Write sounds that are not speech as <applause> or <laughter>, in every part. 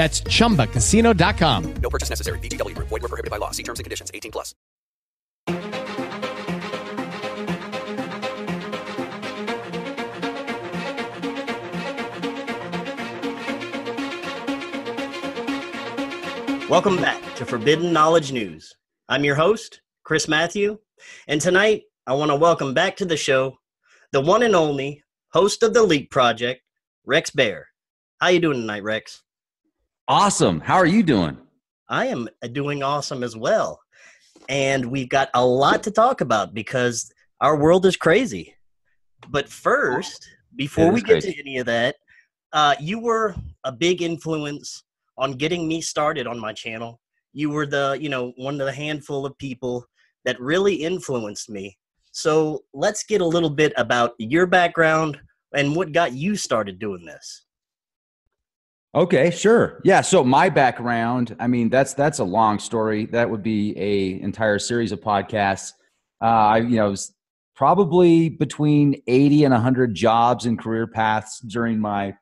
That's chumbacasino.com. No purchase necessary. VGW Group. Void were prohibited by law. See terms and conditions. 18 plus. Welcome back to Forbidden Knowledge News. I'm your host, Chris Matthew, and tonight I want to welcome back to the show the one and only host of the Leak Project, Rex Bear. How you doing tonight, Rex? Awesome. How are you doing? I am doing awesome as well. And we've got a lot to talk about because our world is crazy. But first, before we get crazy. to any of that, uh, you were a big influence on getting me started on my channel. You were the, you know, one of the handful of people that really influenced me. So let's get a little bit about your background and what got you started doing this. Okay, sure. Yeah, so my background, I mean, that's that's a long story. That would be a entire series of podcasts. Uh, I, you know, was probably between 80 and 100 jobs and career paths during my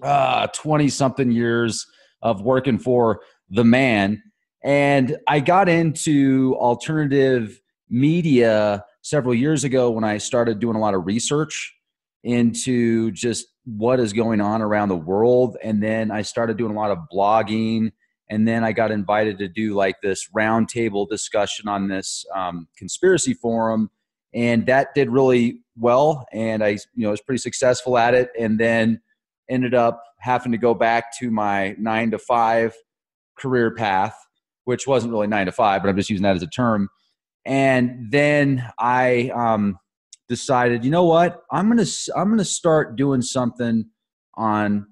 20 something years of working for the man. And I got into alternative media several years ago when I started doing a lot of research into just what is going on around the world. And then I started doing a lot of blogging. And then I got invited to do like this roundtable discussion on this um, conspiracy forum. And that did really well. And I, you know, was pretty successful at it. And then ended up having to go back to my nine to five career path, which wasn't really nine to five, but I'm just using that as a term. And then I um, decided, you know what, I'm gonna I'm gonna start doing something on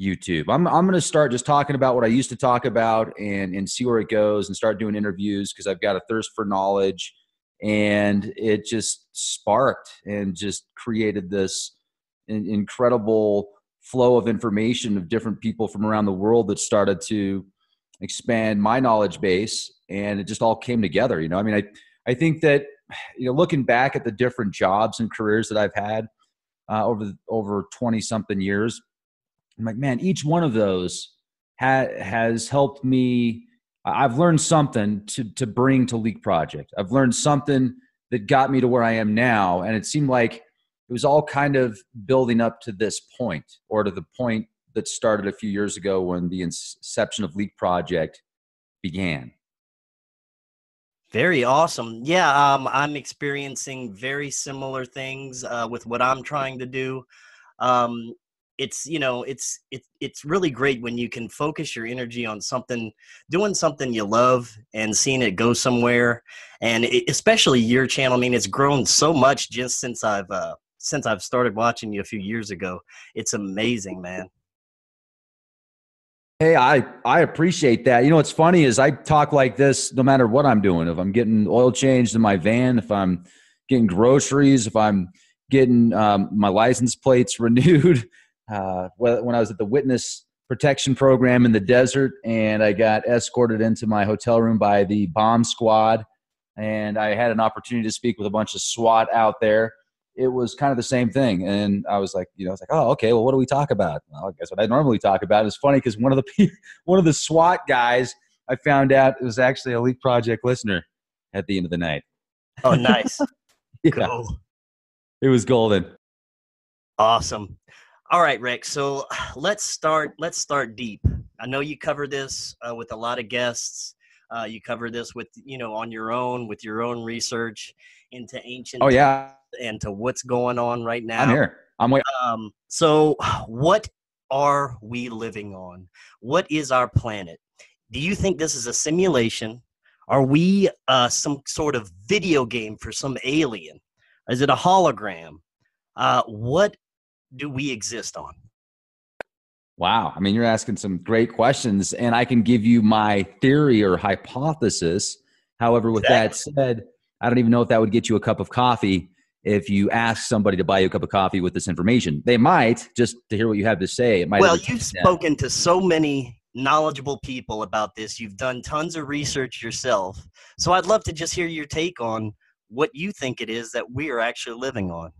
YouTube. I'm I'm gonna start just talking about what I used to talk about and and see where it goes and start doing interviews because I've got a thirst for knowledge. And it just sparked and just created this incredible flow of information of different people from around the world that started to expand my knowledge base and it just all came together you know i mean i i think that <sighs> you know looking back at the different jobs and careers that i've had uh, over over 20 something years i'm like man each one of those ha- has helped me i've learned something to to bring to leak project. I've learned something that got me to where i am now. And it seemed like it was all kind of building up to this point or to the point that started a few years ago when the inception of leak project began Very awesome. Yeah, um, I'm experiencing very similar things uh, with what I'm trying to do. Um, it's you know it's it's it's really great when you can focus your energy on something doing something you love and seeing it go somewhere and it, especially your channel i mean it's grown so much just since i've uh since i've started watching you a few years ago it's amazing man Hey, I I appreciate that. You know, what's funny is I talk like this no matter what I'm doing. If I'm getting oil changed in my van, if I'm getting groceries, if I'm getting um, my license plates <laughs> renewed. Uh, when I was at the witness protection program in the desert, and I got escorted into my hotel room by the bomb squad, and I had an opportunity to speak with a bunch of SWAT out there. It was kind of the same thing, and I was like, you know, I was like, oh, okay, well, what do we talk about? Well, I guess what I normally talk about. It's funny because one of the <laughs> one of the SWAT guys I found out was actually a Leak Project listener at the end of the night. oh nice <laughs> Yeah, cool it was golden. Awesome. All right, Rick. So <sighs> let's start. Let's start deep. I know you cover this uh, with a lot of guests. Uh, you cover this with you know on your own with your own research into ancient. Oh yeah, and to what's going on right now. I'm here. I'm waiting. Um, so, <sighs> what are we living on? What is our planet? Do you think this is a simulation? Are we uh, some sort of video game for some alien? Is it a hologram? Uh, what do we exist on? Wow. I mean, you're asking some great questions, and I can give you my theory or hypothesis. However, with exactly. that said, I don't even know if that would get you a cup of coffee if you ask somebody to buy you a cup of coffee with this information. They might just to hear what you have to say. It might. Well, you've spoken to so many knowledgeable people about this. You've done tons of research yourself. So I'd love to just hear your take on what you think it is that we are actually living on.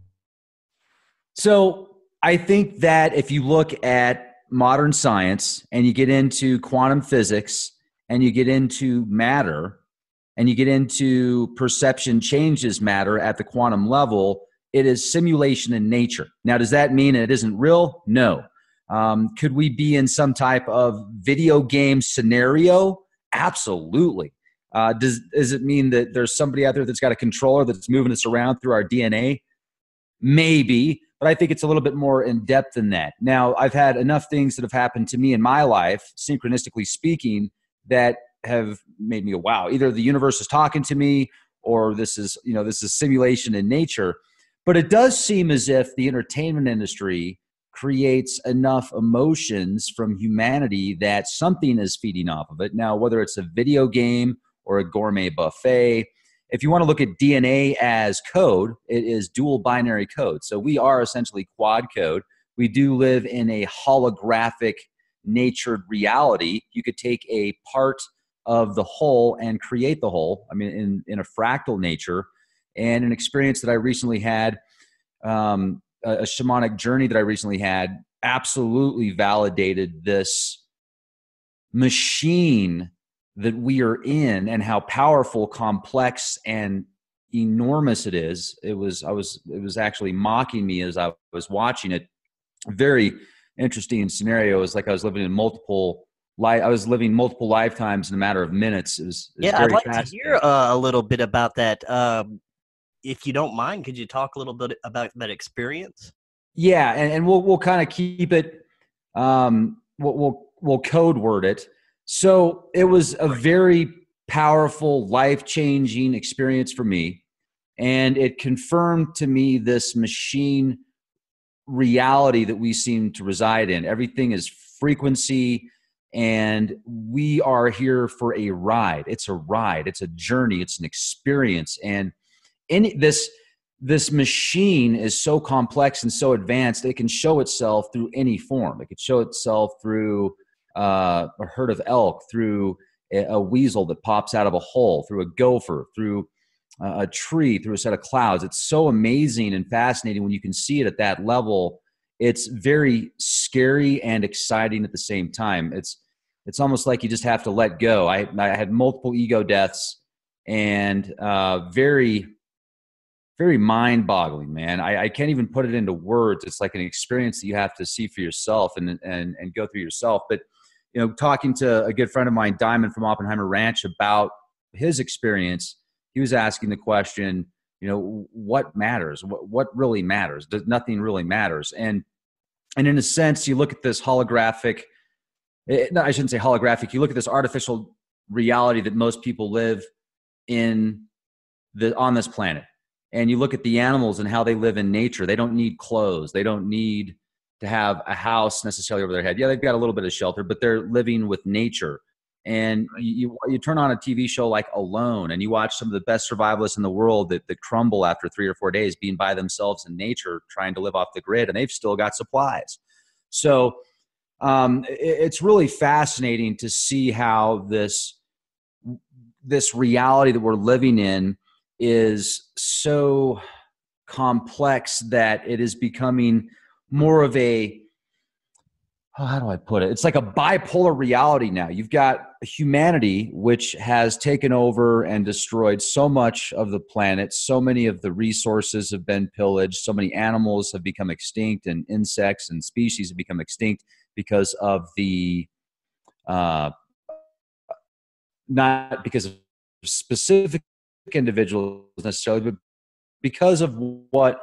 So I think that if you look at modern science and you get into quantum physics and you get into matter and you get into perception changes matter at the quantum level, it is simulation in nature. Now, does that mean it isn't real? No. Um, could we be in some type of video game scenario? Absolutely. Uh, does does it mean that there's somebody out there that's got a controller that's moving us around through our DNA? Maybe, but I think it's a little bit more in depth than that. Now, I've had enough things that have happened to me in my life, synchronistically speaking, that have made me go, wow, either the universe is talking to me or this is, you know, this is simulation in nature. But it does seem as if the entertainment industry creates enough emotions from humanity that something is feeding off of it. Now, whether it's a video game or a gourmet buffet, if you want to look at DNA as code, it is dual binary code. So we are essentially quad code. We do live in a holographic natured reality. You could take a part of the whole and create the whole. I mean, in, in a fractal nature. And an experience that I recently had um, a, a shamanic journey that I recently had absolutely validated this machine that we are in and how powerful, complex, and enormous it is. It was I was it was actually mocking me as I was watching it. Very interesting scenario. It was like I was living in multiple Li- I was living multiple lifetimes in a matter of minutes. It was, it was yeah. I'd like to hear uh, a little bit about that. Um, if you don't mind, could you talk a little bit about that experience? Yeah, and, and we'll we'll kind of keep it. Um, we'll, we'll we'll code word it. So it was a very powerful, life changing experience for me, and it confirmed to me this machine reality that we seem to reside in. Everything is frequency, and we are here for a ride. It's a ride. It's a journey. It's an experience, and any this this machine is so complex and so advanced it can show itself through any form it could show itself through uh, a herd of elk through a, weasel that pops out of a hole through a gopher through a tree through a set of clouds it's so amazing and fascinating when you can see it at that level it's very scary and exciting at the same time it's it's almost like you just have to let go i, I had multiple ego deaths and uh, very very mind boggling, man. I, I, can't even put it into words. It's like an experience that you have to see for yourself and, and, and go through yourself. But, you know, talking to a good friend of mine, Diamond from Oppenheimer Ranch, about his experience, he was asking the question, you know, what matters? What, what really matters? Does nothing really matters? And, and in a sense, you look at this holographic, eh, no, I shouldn't say holographic. You look at this artificial reality that most people live in the, on this planet and you look at the animals and how they live in nature. They don't need clothes. They don't need to have a house necessarily over their head. Yeah they've got a little bit of shelter but they're living with nature. And you, you turn on a tv show like alone and you watch some of the best survivalists in the world that, that crumble after three or four days being by themselves in nature trying to live off the grid and they've still got supplies. So um, it, it's really fascinating to see how this this reality that we're living in is so complex that it is becoming more of a oh, how do I put it? It's like a bipolar reality now. You've got humanity, which has taken over and destroyed so much of the planet. So many of the resources have been pillaged. So many animals have become extinct, and insects and species have become extinct because of the uh, not because of specific individuals necessarily, but because of what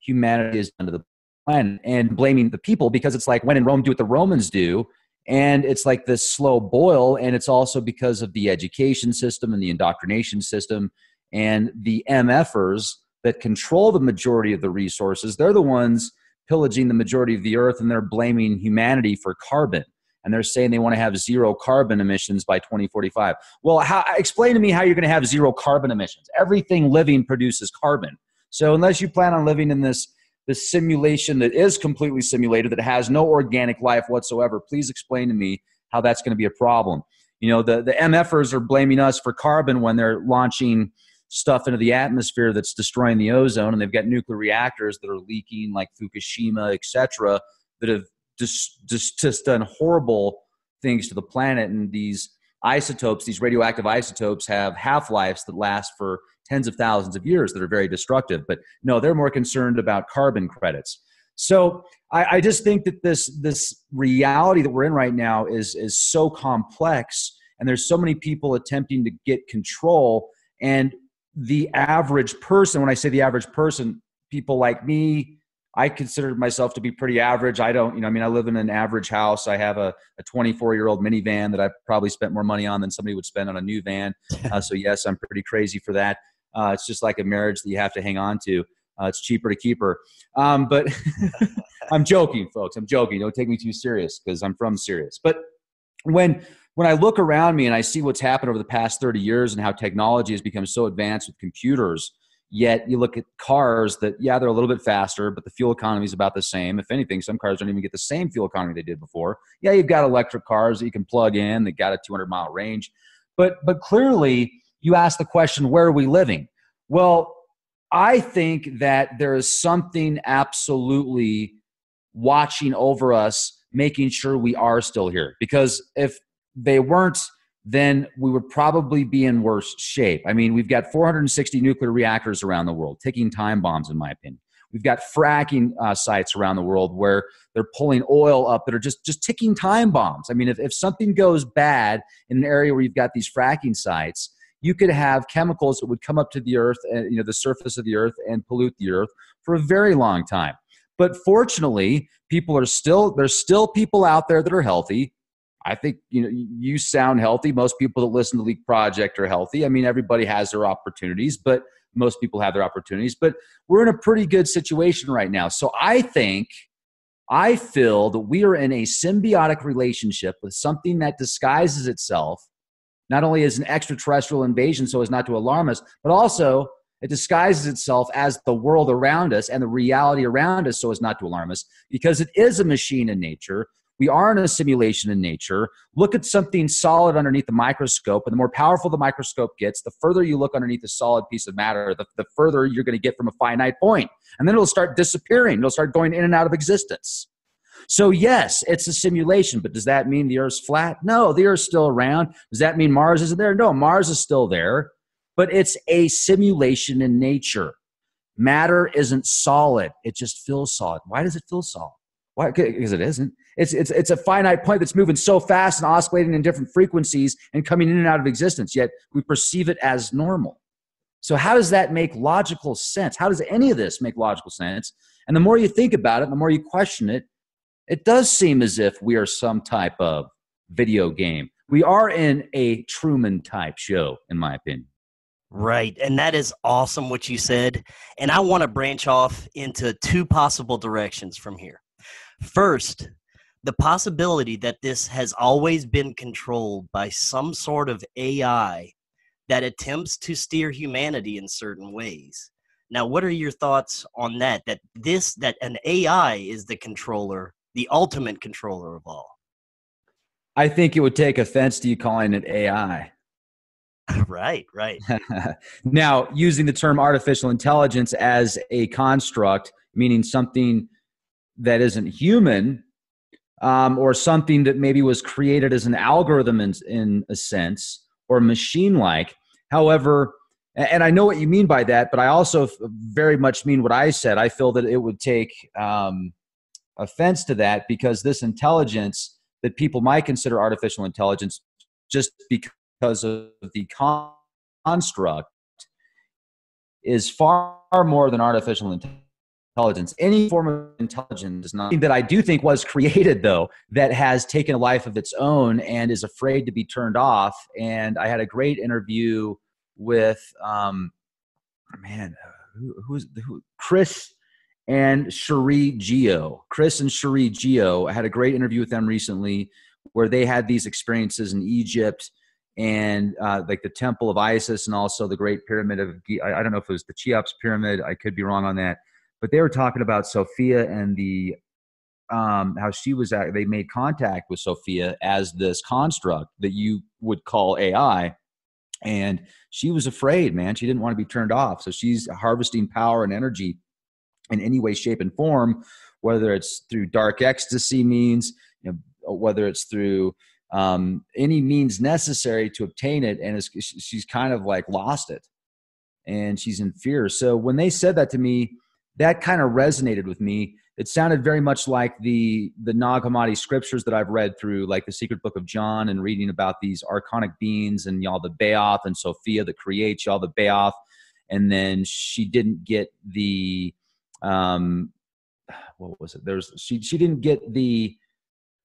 humanity has done to the planet and blaming the people because it's like when in Rome, do what the Romans do. And it's like this slow boil. And it's also because of the education system and the indoctrination system and the MFers that control the majority of the resources. They're the ones pillaging the majority of the earth and they're blaming humanity for carbon and they're saying they want to have zero carbon emissions by 2045. Well, how, explain to me how you're going to have zero carbon emissions. Everything living produces carbon. So unless you plan on living in this this simulation that is completely simulated that has no organic life whatsoever, please explain to me how that's going to be a problem. You know, the the MFers are blaming us for carbon when they're launching stuff into the atmosphere that's destroying the ozone and they've got nuclear reactors that are leaking like Fukushima, etc., that have just, just, just done horrible things to the planet. And these isotopes, these radioactive isotopes, have half lives that last for tens of thousands of years that are very destructive. But no, they're more concerned about carbon credits. So I, I, just think that this this reality that we're in right now is is so complex, and there's so many people attempting to get control. And the average person, when I say the average person, people like me, I consider myself to be pretty average. I don't, you know, I mean, I live in an average house. I have a, a 24 year old minivan that I've probably spent more money on than somebody would spend on a new van. <laughs> Uh, so yes, I'm pretty crazy for that. Uh, it's just like a marriage that you have to hang on to. Uh, it's cheaper to keep her. Um, but <laughs> I'm joking, folks. I'm joking. Don't take me too serious because I'm from Sirius. But when when I look around me and I see what's happened over the past 30 years and how technology has become so advanced with computers, Yet you look at cars that, yeah, they're a little bit faster, but the fuel economy is about the same. If anything, some cars don't even get the same fuel economy they did before. Yeah, you've got electric cars that you can plug in that got a 200 mile range. But, but clearly, you ask the question, where are we living? Well, I think that there is something absolutely watching over us, making sure we are still here. Because if they weren't, then we would probably be in worse shape. I mean, we've got 460 nuclear reactors around the world, ticking time bombs, in my opinion. We've got fracking uh, sites around the world where they're pulling oil up that are just, just ticking time bombs. I mean, if, if something goes bad in an area where you've got these fracking sites, you could have chemicals that would come up to the earth, and, you know, the surface of the earth and pollute the earth for a very long time. But fortunately, people are still, there's still people out there that are healthy I think you know you sound healthy. Most people that listen to Leak Project are healthy. I mean, everybody has their opportunities, but most people have their opportunities. But we're in a pretty good situation right now. So I think I feel that we are in a symbiotic relationship with something that disguises itself not only as an extraterrestrial invasion so as not to alarm us, but also it disguises itself as the world around us and the reality around us so as not to alarm us because it is a machine in nature we are in a simulation in nature. Look at something solid underneath the microscope, and the more powerful the microscope gets, the further you look underneath a solid piece of matter, the, the further you're going to get from a finite point. And then it'll start disappearing, it'll start going in and out of existence. So, yes, it's a simulation, but does that mean the Earth's flat? No, the Earth's still around. Does that mean Mars isn't there? No, Mars is still there, but it's a simulation in nature. Matter isn't solid, it just feels solid. Why does it feel solid? Why? Because it isn't. It's, it's, it's a finite point that's moving so fast and oscillating in different frequencies and coming in and out of existence, yet we perceive it as normal. So, how does that make logical sense? How does any of this make logical sense? And the more you think about it, the more you question it, it does seem as if we are some type of video game. We are in a Truman type show, in my opinion. Right. And that is awesome what you said. And I want to branch off into two possible directions from here. First, the possibility that this has always been controlled by some sort of AI that attempts to steer humanity in certain ways. Now, what are your thoughts on that? That this, that an AI is the controller, the ultimate controller of all? I think it would take offense to you calling it AI. <laughs> right, right. <laughs> now, using the term artificial intelligence as a construct, meaning something that isn't human um, or something that maybe was created as an algorithm in, in a sense or machine like. However, and I know what you mean by that, but I also very much mean what I said. I feel that it would take um, offense to that because this intelligence that people might consider artificial intelligence just because of the construct is far more than artificial intelligence. Any form of intelligence is not that I do think was created though that has taken a life of its own and is afraid to be turned off. And I had a great interview with um, man, who, who's who, Chris and Cherie Geo. Chris and Cherie Geo. I had a great interview with them recently where they had these experiences in Egypt and uh, like the temple of Isis and also the Great Pyramid of I don't know if it was the Cheops Pyramid. I could be wrong on that, but they were talking about Sophia and the um, how she was at, they made contact with Sophia as this construct that you would call AI, and she was afraid, man. She didn't want to be turned off, so she's harvesting power and energy in any way, shape, and form, whether it's through dark ecstasy means, you know, whether it's through um, any means necessary to obtain it and she's kind of like lost it and she's in fear so when they said that to me that kind of resonated with me it sounded very much like the the Nag Hammadi scriptures that I've read through, like the Secret Book of John, and reading about these archonic beings and Yaldabaoth and Sophia that creates Yaldabaoth, and then she didn't get the um, what was it? There's she she didn't get the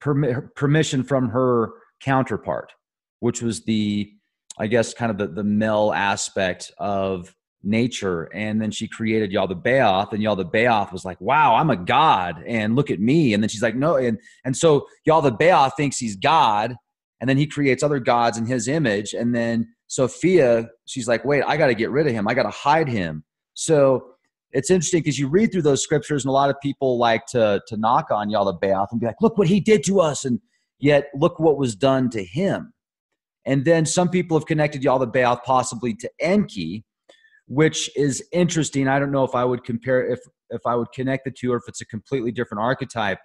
permi- permission from her counterpart, which was the, I guess, kind of the, the male aspect of nature. And then she created y'all the Yaldabaoth, and y'all the Yaldabaoth was like, wow, I'm a god, and look at me. And then she's like, no. And, and so Yaldabaoth thinks he's God, and then he creates other gods in his image. And then Sophia, she's like, wait, I got to get rid of him. I got to hide him. So it's interesting because you read through those scriptures, and a lot of people like to, to knock on y'all the Yaldabaoth and be like, look what he did to us. And Yet look what was done to him. And then some people have connected y'all the Yaldabaoth possibly to Enki, which is interesting. I don't know if I would compare if if I would connect the two or if it's a completely different archetype.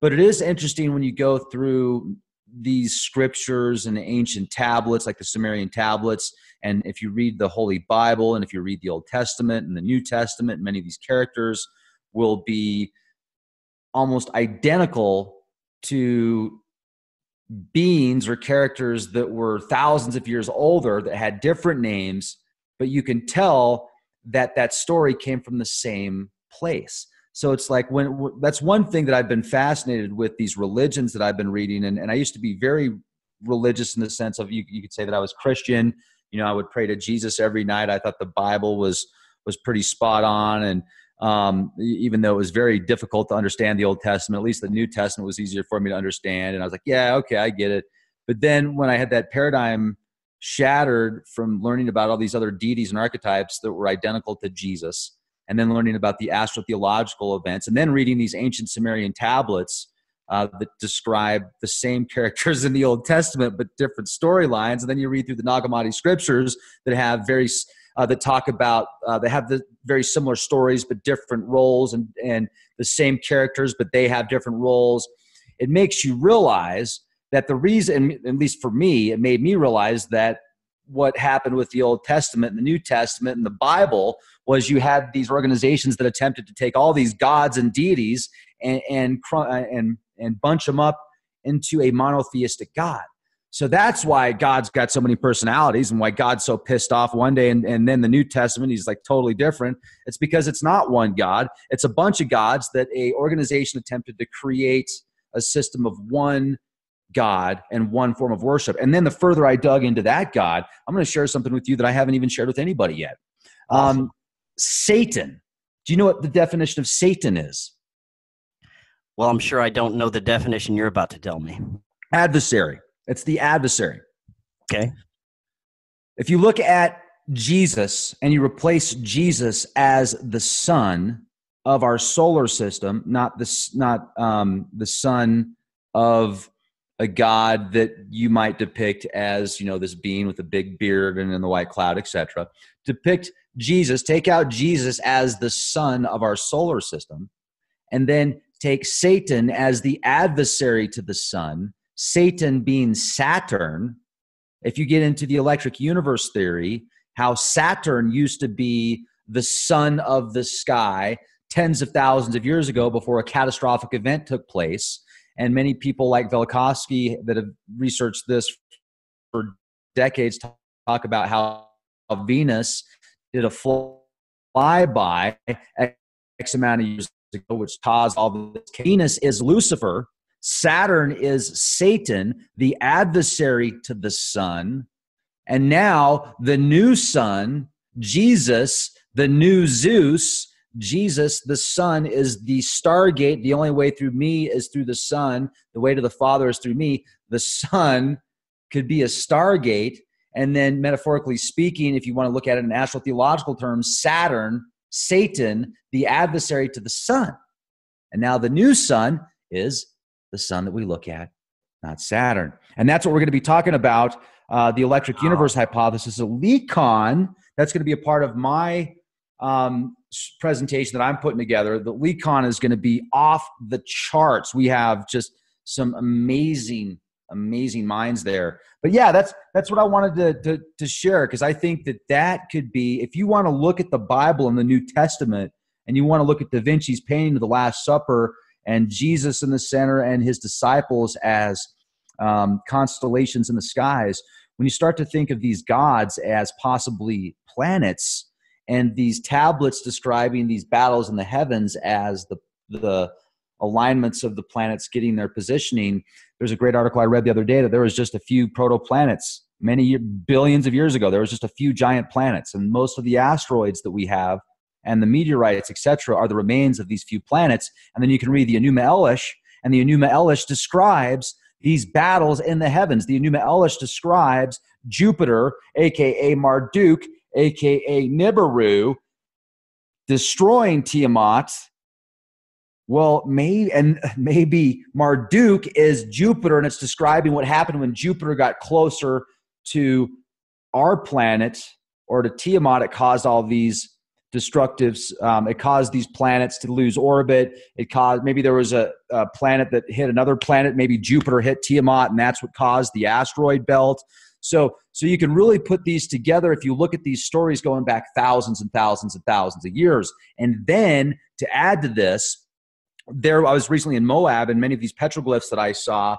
But it is interesting when you go through these scriptures and ancient tablets like the Sumerian tablets and if you read the Holy Bible and if you read the Old Testament and the New Testament, many of these characters will be almost identical to beings or characters that were thousands of years older that had different names, but you can tell that that story came from the same place. So it's like when that's one thing that I've been fascinated with these religions that I've been reading. And, and I used to be very religious in the sense of you, you could say that I was Christian. You know, I would pray to Jesus every night. I thought the Bible was was pretty spot on. And um, even though it was very difficult to understand the Old Testament. At least the New Testament was easier for me to understand. And I was like, yeah, okay, I get it. But then when I had that paradigm shattered from learning about all these other deities and archetypes that were identical to Jesus, and then learning about the astrotheological events, and then reading these ancient Sumerian tablets uh, that describe the same <laughs> characters in the Old Testament but different storylines, and then you read through the Nag Hammadi scriptures that have very uh, that talk about uh, they have the very similar stories but different roles and and the same characters but they have different roles. It makes you realize that the reason at least for me it made me realize that what happened with the old testament and the new testament and the bible was you had these organizations that attempted to take all these gods and deities and and and, and bunch them up into a monotheistic god so that's why God's got so many personalities and why God's so pissed off one day and, and then the New Testament he's like totally different. It's because it's not one God. It's a bunch of gods that a organization attempted to create a system of one God and one form of worship. And then the further I dug into that God, I'm going to share something with you that I haven't even shared with anybody yet. Awesome. Um, Satan. Do you know what the definition of Satan is? Well, I'm sure I don't know the definition you're about to tell me. Adversary. It's the adversary. Okay. If you look at Jesus and you replace Jesus as the sun of our solar system, not the not um, the son of a god that you might depict as you know this being with a big beard and in the white cloud, etc. Depict Jesus, take out Jesus as the sun of our solar system, and then take Satan as the adversary to the sun Satan being Saturn, if you get into the electric universe theory, how Saturn used to be the sun of the sky tens of thousands of years ago before a catastrophic event took place. And many people like Velikovsky that have researched this for decades talk about how Venus did a flyby X amount of years ago, which caused all this. Venus is Lucifer. Saturn is Satan, the adversary to the sun. And now the new sun, Jesus, the new Zeus, Jesus, the Son, is the stargate. The only way through me is through the Son. The way to the Father is through me. The Son could be a stargate. And then, metaphorically speaking, if you want to look at it in astral theological terms, Saturn, Satan, the adversary to the Son. And now the new Son is the Sun that we look at, not Saturn. And that's what we're going to be talking about uh, the electric universe hypothesis, a LECON. That's going to be a part of my um, presentation that I'm putting together. The LECON is going to be off the charts. We have just some amazing, amazing minds there. But yeah, that's that's what I wanted to to, to share because I think that that could be if you want to look at the Bible and the New Testament and you want to look at Da Vinci's painting of the Last Supper and Jesus in the center and his disciples as um, constellations in the skies. When you start to think of these gods as possibly planets, and these tablets describing these battles in the heavens as the the alignments of the planets getting their positioning. There's a great article I read the other day that there was just a few protoplanets many billions of years ago. There was just a few giant planets, and most of the asteroids that we have and the meteorites, etc., are the remains of these few planets. And then you can read the Enuma Elish, and the Enuma Elish describes these battles in the heavens. The Enuma Elish describes Jupiter, aka Marduk, aka Nibiru, destroying Tiamat. Well, maybe and maybe Marduk is Jupiter, and it's describing what happened when Jupiter got closer to our planet or to Tiamat. It caused all these destructives. Um, it caused these planets to lose orbit. It caused maybe there was a, a, planet that hit another planet. Maybe Jupiter hit Tiamat, and that's what caused the asteroid belt. So, so you can really put these together if you look at these stories going back thousands and thousands and thousands of years. And then to add to this, there I was recently in Moab, and many of these petroglyphs that I saw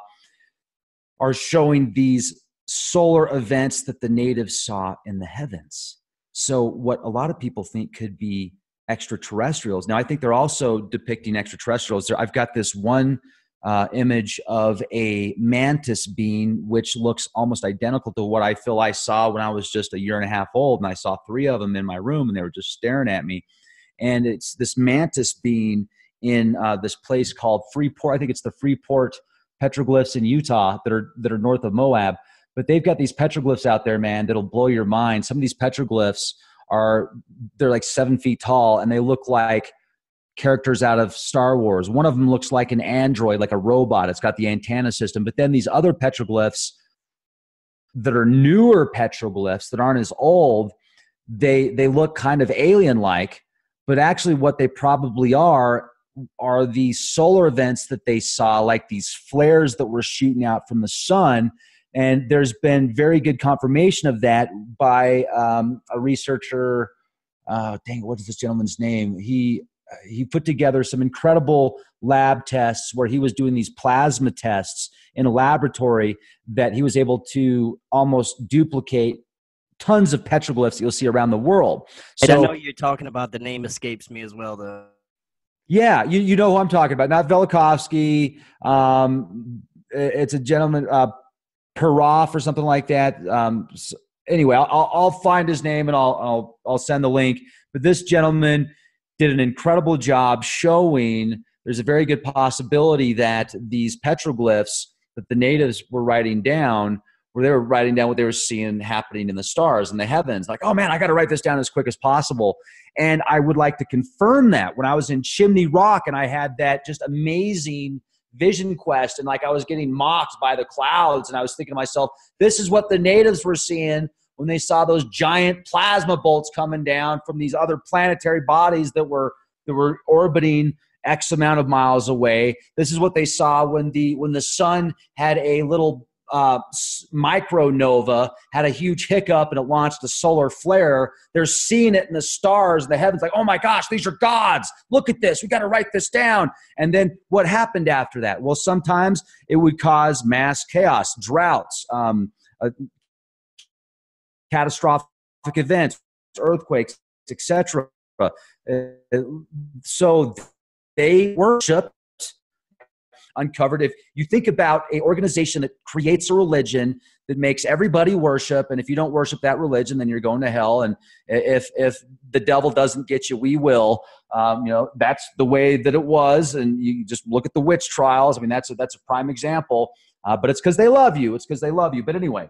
are showing these solar events that the natives saw in the heavens. So, what a lot of people think could be extraterrestrials. Now, I think they're also depicting extraterrestrials. I've got this one uh, image of a mantis being, which looks almost identical to what I feel I saw when I was just a year and a half old. And I saw three of them in my room and they were just staring at me. And it's this mantis being in uh, this place called Freeport. I think it's the Freeport petroglyphs in Utah that are, that are north of Moab. But they've got these petroglyphs out there, man, that'll blow your mind. Some of these petroglyphs are, they're like seven feet tall and they look like characters out of Star Wars. One of them looks like an android, like a robot. It's got the antenna system. But then these other petroglyphs that are newer petroglyphs that aren't as old, they they look kind of alien like, but actually what they probably are are these solar events that they saw, like these flares that were shooting out from the sun. And there's been very good confirmation of that by um, a researcher. Uh, dang, what is this gentleman's name? He he put together some incredible lab tests where he was doing these plasma tests in a laboratory that he was able to almost duplicate tons of petroglyphs that you'll see around the world. So, and I know you're talking about the name escapes me as well though. Yeah, you, you know who I'm talking about. Not Velikovsky. Um, it's a gentleman, uh, Peroff or something like that. Um, so anyway, I'll, I'll find his name and I'll, I'll, I'll send the link. But this gentleman did an incredible job showing there's a very good possibility that these petroglyphs that the natives were writing down where they were writing down what they were seeing happening in the stars and the heavens. Like oh man i got to write this down as quick as possible. And i would like to confirm that. When i was in chimney rock and i had that just amazing vision quest and like i was getting mocked by the clouds and i was thinking to myself this is what the natives were seeing when they saw those giant plasma bolts coming down from these other planetary bodies that were that were orbiting x amount of miles away this is what they saw when the when the sun had a little uh, micronova had a huge hiccup and it launched a solar flare. They're seeing it in the stars, in the heavens, like, oh my gosh, these are gods. Look at this. We got to write this down. And then what happened after that? Well, sometimes it would cause mass chaos, droughts, um, uh, catastrophic events, earthquakes, etc. Uh, so they worship uncovered. If you think about an organization that creates a religion that makes everybody worship, and if you don't worship that religion, then you're going to hell. And if if the devil doesn't get you, we will. Um, you know that's the way that it was. And you just look at the witch trials. I mean, that's a, that's a prime example. Uh, but it's because they love you. It's because they love you. But anyway,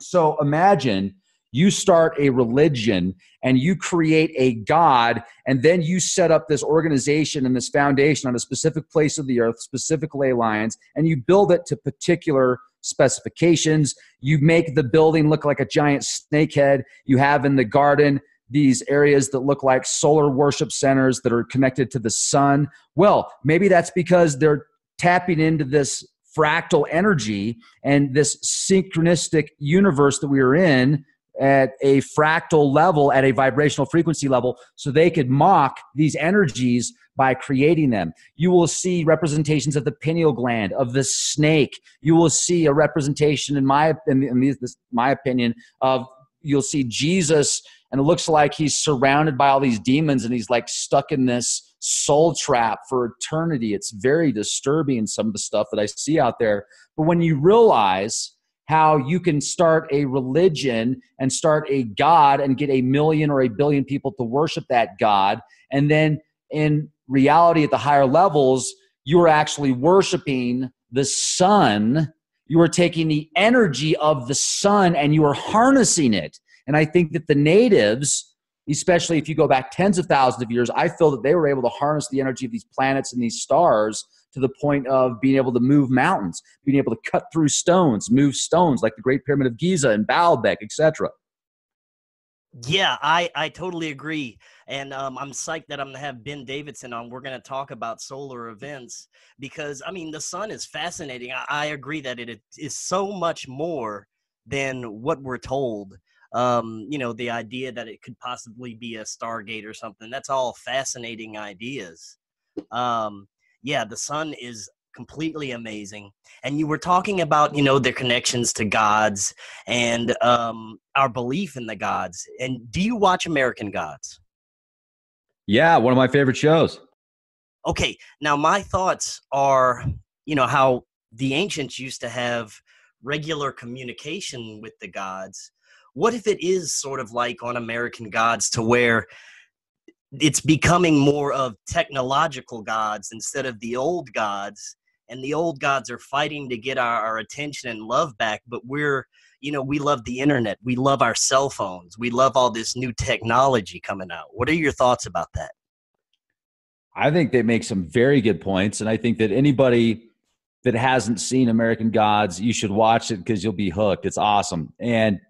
so imagine you start a religion and you create a God, and then you set up this organization and this foundation on a specific place of the earth, specific ley lines, and you build it to particular specifications. You make the building look like a giant snake head. You have in the garden these areas that look like solar worship centers that are connected to the sun. Well, maybe that's because they're tapping into this fractal energy and this synchronistic universe that we are in at a fractal level, at a vibrational frequency level, so they could mock these energies by creating them. You will see representations of the pineal gland, of the snake. You will see a representation, in my in, in this, my opinion, of you'll see Jesus, and it looks like he's surrounded by all these demons, and he's like stuck in this soul trap for eternity. It's very disturbing, some of the stuff that I see out there. But when you realize how you can start a religion and start a God and get a million or a billion people to worship that God. And then in reality, at the higher levels, you are actually worshiping the sun. You are taking the energy of the sun and you are harnessing it. And I think that the natives, especially if you go back tens of thousands of years, I feel that they were able to harness the energy of these planets and these stars to the point of being able to move mountains, being able to cut through stones, move stones like the Great Pyramid of Giza and Baalbek, etc. Yeah, I, I totally agree. And um, I'm psyched that I'm going to have Ben Davidson on. We're going to talk about solar events because, I mean, the sun is fascinating. I, I agree that it is so much more than what we're told. Um, you know, the idea that it could possibly be a Stargate or something, that's all fascinating ideas. Um, yeah, the sun is completely amazing. And you were talking about, you know, their connections to gods and um, our belief in the gods. And do you watch American Gods? Yeah, one of my favorite shows. Okay, now my thoughts are, you know, how the ancients used to have regular communication with the gods. What if it is sort of like on American Gods to where it's becoming more of technological gods instead of the old gods and the old gods are fighting to get our, our, attention and love back but we're you know we love the internet we love our cell phones we love all this new technology coming out. What are your thoughts about that? I think they make some very good points and i think that anybody that hasn't seen american gods you should watch it because you'll be hooked. It's awesome. And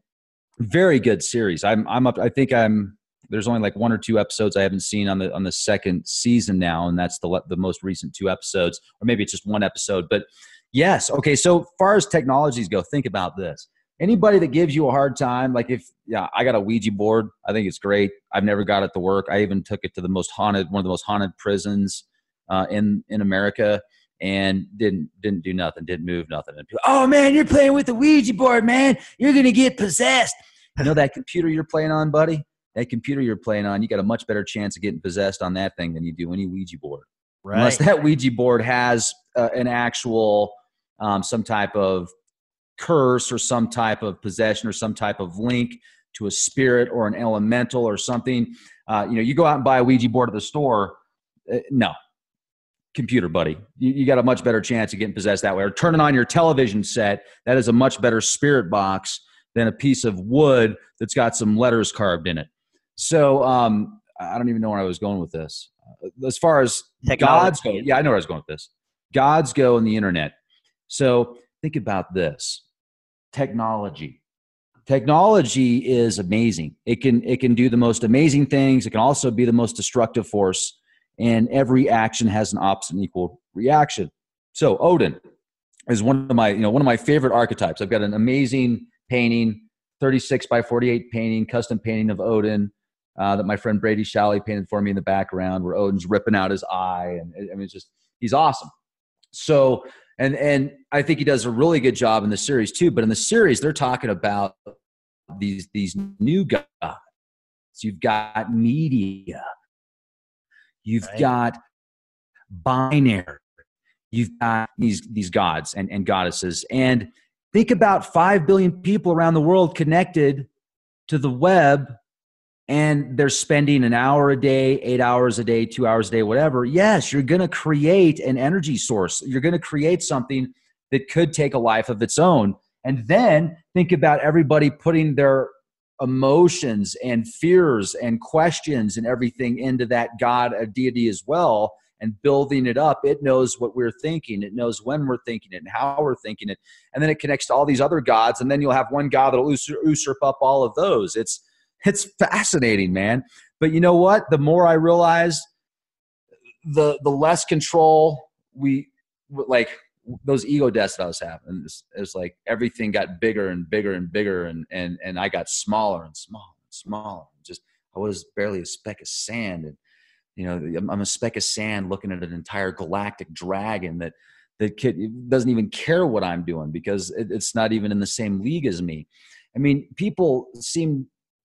very good series. I'm i'm up i think i'm there's only like one or two episodes I haven't seen on the on the second season now, and that's the the most recent two episodes, or maybe it's just one episode. But yes, okay. So far as technologies go, think about this. Anybody that gives you a hard time, like if yeah, I got a Ouija board, I think it's great. I've never got it to work. I even took it to the most haunted, one of the most haunted prisons uh, in in America and didn't didn't do nothing, didn't move nothing. And people, oh man, you're playing with the Ouija board, man. You're gonna get possessed. You know that computer you're playing on, buddy? That computer you're playing on, you got a much better chance of getting possessed on that thing than you do any Ouija board. Right. Unless that Ouija board has uh, an actual, um, some type of curse or some type of possession or some type of link to a spirit or an elemental or something. Uh, you know, you go out and buy a Ouija board at the store. Uh, no, computer, buddy. You, you, got a much better chance of getting possessed that way. Or turning on your television set. That is a much better spirit box than a piece of wood that's got some letters carved in it. So um, I don't even know where I was going with this. Uh, as far as Technology. gods go, yeah, I know where I was going with this. Gods go in the internet. So think about this: technology. Technology is amazing. It can it can do the most amazing things. It can also be the most destructive force. And every action has an opposite and equal reaction. So Odin is one of my you know one of my favorite archetypes. I've got an amazing painting, 36 by 48 painting, custom painting of Odin uh, that my friend Brady Shalley painted for me in the background, where Odin's ripping out his eye, and I mean, it's just he's awesome. So, and and I think he does a really good job in the series too. But in the series, they're talking about these these new gods. You've got media. You've Right. got binary. You've got these these gods and, and goddesses. And think about five billion people around the world connected to the web and they're spending an hour a day, eight hours a day, two hours a day, whatever. Yes, you're gonna create an energy source. You're gonna create something that could take a life of its own. And then think about everybody putting their emotions and fears and questions and everything into that God, a deity as well, and building it up. It knows what we're thinking, it knows when we're thinking it and how we're thinking it. And then it connects to all these other gods. And then you'll have one God that'll usurp up all of those. It's it's fascinating, man. But you know what? The more I realize, the the less control we like those ego deaths that I was having. It's, it's like everything got bigger and bigger and bigger, and and and I got smaller and smaller and smaller. Just I was barely a speck of sand, and you know I'm, I'm a speck of sand looking at an entire galactic dragon that that kid doesn't even care what I'm doing because it, it's not even in the same league as me. I mean, people seem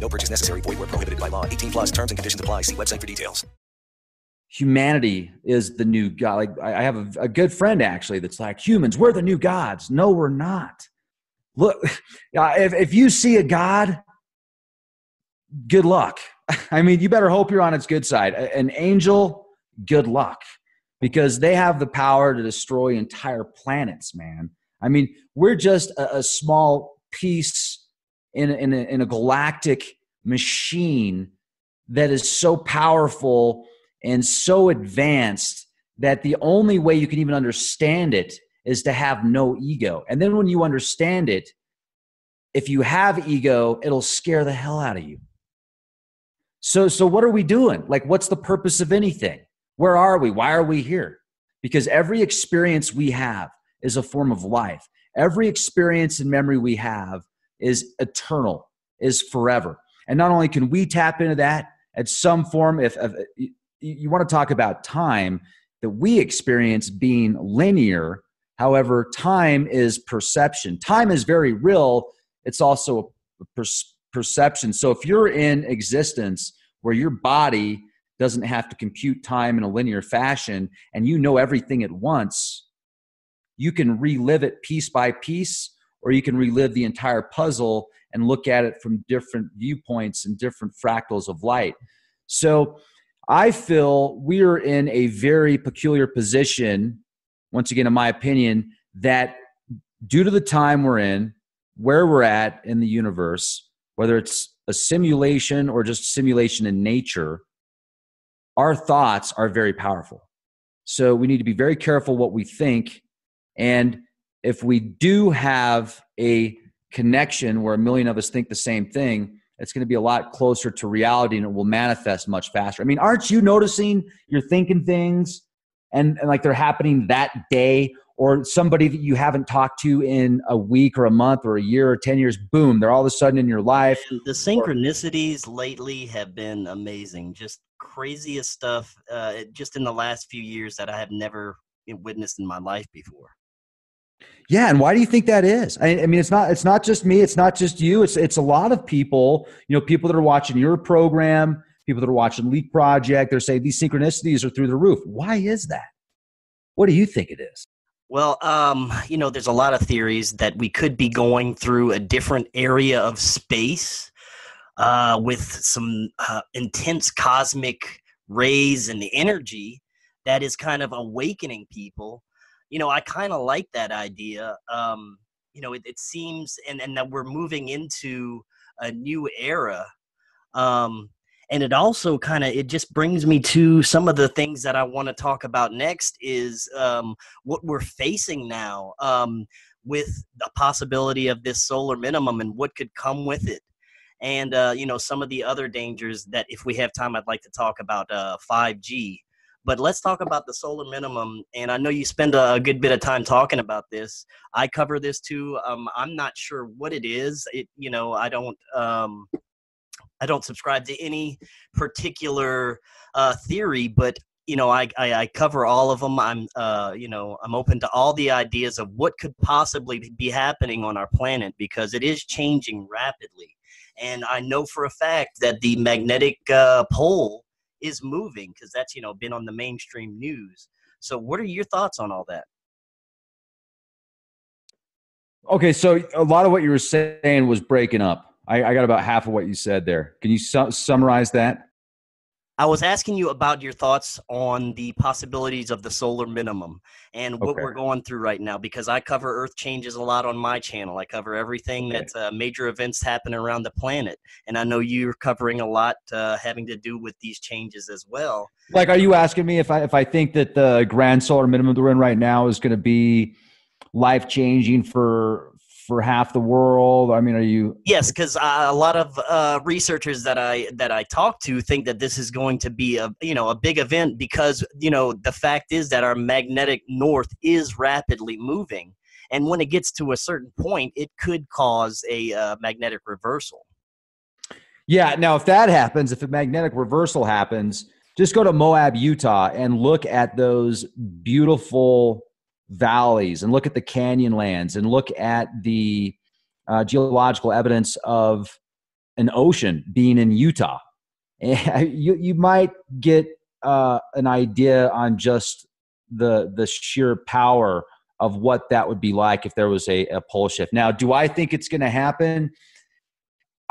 No purchase necessary. Void where prohibited by law. 18 plus terms and conditions apply. See website for details. humanity is the new god. Like I have a, a good friend actually that's like humans, we're the new gods. No, we're not. Look, <laughs> uh, if if you see a god, good luck. <laughs> I mean, you better hope you're on its good side. An angel, good luck, because they have the power to destroy entire planets. Man, I mean, we're just a, a small piece in a, in a, in a galactic machine that is so powerful and so advanced that the only way you can even understand it is to have no ego. And then when you understand it, if you have ego, it'll scare the hell out of you. So so what are we doing? Like what's the purpose of anything? Where are we? Why are we here? Because every experience we have is a form of life. Every experience and memory we have is eternal, is forever. And not only can we tap into that at some form, if, if you, you want to talk about time that we experience being linear, however, time is perception. Time is very real, it's also a per- perception. So if you're in existence where your body doesn't have to compute time in a linear fashion and you know everything at once, you can relive it piece by piece or you can relive the entire puzzle and look at it from different viewpoints and different fractals of light. So I feel we're in a very peculiar position, once again, in my opinion, that due to the time we're in, where we're at in the universe, whether it's a simulation or just simulation in nature, our thoughts are very powerful. So we need to be very careful what we think. And if we do have a connection where a million of us think the same thing, it's going to be a lot closer to reality and it will manifest much faster. I mean, aren't you noticing you're thinking things and, and like they're happening that day or somebody that you haven't talked to in a week or a month or a year or 10 years, boom, they're all of a sudden in your life. The synchronicities lately have been amazing. Just craziest stuff uh, just in the last few years that I have never witnessed in my life before. Yeah, and why do you think that is? I, I, mean, it's not it's not just me, it's not just you. It's it's a lot of people. You know, people that are watching your program, people that are watching Leak Project. They're saying these synchronicities are through the roof. Why is that? What do you think it is? Well, um, you know, there's a lot of theories that we could be going through a different area of space. uh, with some uh, intense cosmic rays and the energy that is kind of awakening people. You know, I kind of like that idea. Um, you know, it, it seems, and, and that we're moving into a new era. Um, and it also kind of it just brings me to some of the things that i want to talk about next is um, what we're facing now um, with the possibility of this solar minimum and what could come with it and uh, you know some of the other dangers that if we have time i'd like to talk about uh, 5g but let's talk about the solar minimum and i know you spend a, good bit of time talking about this i cover this too um, i'm not sure what it is it you know i don't um, I don't subscribe to any particular uh, theory, but you know, I, I, I, cover all of them. I'm, uh, you know, I'm open to all the ideas of what could possibly be happening on our planet because it is changing rapidly. And I know for a fact that the magnetic uh, pole is moving because that's, you know, been on the mainstream news. So, what are your thoughts on all that? Okay, so a lot of what you were saying was breaking up. I, I got about half of what you said there. Can you su- summarize that? I was asking you about your thoughts on the possibilities of the solar minimum and what okay. we're going through right now because I cover Earth changes a lot on my channel. I cover everything okay. that's uh, major events happen around the planet, and I know you're covering a lot uh, having to do with these changes as well. Like, are you asking me if I if I think that the grand solar minimum that we're in right now is going to be life changing for for half the world? I mean, are you? Yes, because uh, a lot of uh, researchers that I that I talk to think that this is going to be a you know a big event because you know the fact is that our magnetic north is rapidly moving, and when it gets to a certain point, it could cause a uh, magnetic reversal. Yeah. Now, if that happens, if a magnetic reversal happens, just go to Moab, Utah, and look at those beautiful valleys and look at the canyon lands and look at the uh, geological evidence of an ocean being in Utah. <laughs> you, you might get uh, an idea on just the, the sheer power of what that would be like if there was a, a pole shift. Now, do I think it's going to happen?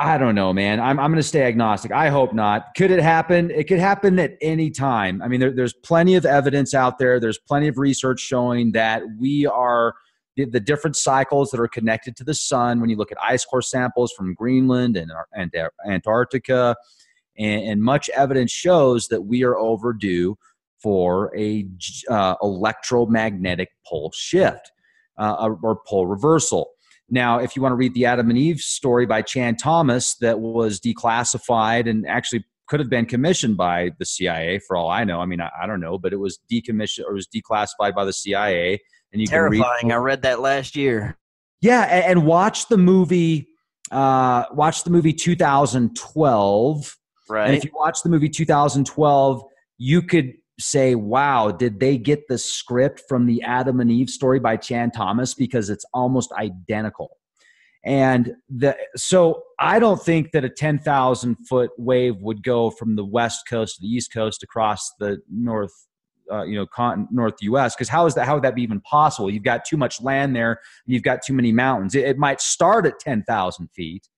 I don't know, man. I'm, I'm going to stay agnostic. I hope not. Could it happen? It could happen at any time. I mean, there, there's plenty of evidence out there. There's plenty of research showing that we are the, the, different cycles that are connected to the sun. When you look at ice core samples from Greenland and, and Antarctica, and, and much evidence shows that we are overdue for a uh, electromagnetic pole shift uh, or pole reversal. Now, if you want to read the Adam and Eve story by Chan Thomas that was declassified and actually could have been commissioned by the CIA for all I know. I mean, I, I don't know, but it was decommissioned or was declassified by the CIA. And you terrifying. Can read, I read that last year. Yeah, and, and watch the movie. Uh, watch the movie 2012. Right. And if you watch the movie 2012, you could say, wow, did they get the script from the Adam and Eve story by Chan Thomas? Because it's almost identical. And the, so I don't think that a 10,000 foot wave would go from the west coast to the east coast across the north, uh, you know, north U.S. Because how is that? How would that be even possible? You've got too much land there. You've got too many mountains. It, it might start at 10,000 feet,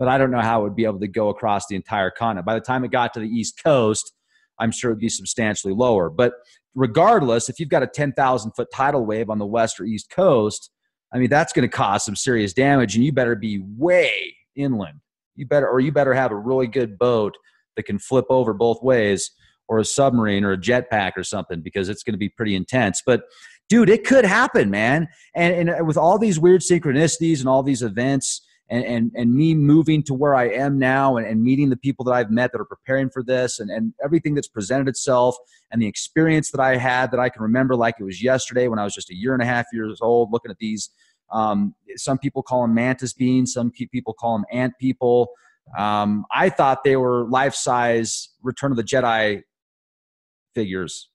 but I don't know how it would be able to go across the entire continent. By the time it got to the east coast, I'm sure it'd be substantially lower. But regardless, if you've got a 10,000 foot tidal wave on the west or east coast, I mean, that's going to cause some serious damage, and you better be way inland. You better, or you better have a really good boat that can flip over both ways, or a submarine, or a jetpack, or something, because it's going to be pretty intense. But dude, it could happen, man. And, and uh, with all these weird synchronicities and all these events, and, and, and me moving to where I am now and, and meeting the people that I've met that are preparing for this and, and everything that's presented itself and the experience that I had that I can remember like it was yesterday when I was just a year and a half years old looking at these. Um, some people call them mantis beings, some people call them ant people. Um, I thought they were life size Return of the Jedi figures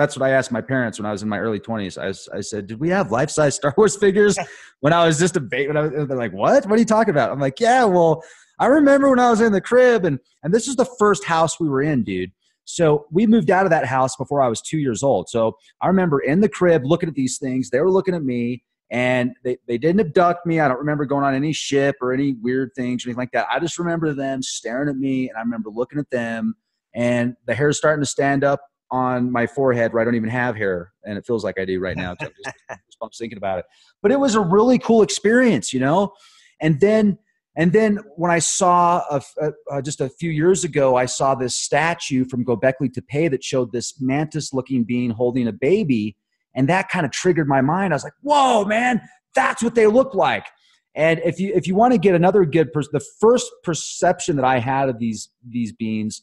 that's what I asked my parents when I was in my early 20s. I, I said, Did we have life size Star Wars figures <laughs> when I was just a baby? They're like, What? What are you talking about? I'm like, Yeah, well, I remember when I was in the crib, and, and this is the first house we were in, dude. So we moved out of that house before I was two years old. So I remember in the crib looking at these things. They were looking at me, And they, they didn't abduct me. I don't remember going on any ship or any weird things or anything like that. I just remember them staring at me and I remember looking at them and the hair starting to stand up on my forehead where I don't even have hair, and it feels like I do right now. I'm just, <laughs> just thinking about it. But it was a really cool experience, you know. And then, and then when I saw a, a, uh, uh, just a few years ago, I saw this statue from Gobekli Tepe that showed this mantis-looking being holding a baby, and that kind of triggered my mind. I was like, "Whoa, man, that's what they look like." And if you if you want to get another good, pers- the first perception that I had of these these beings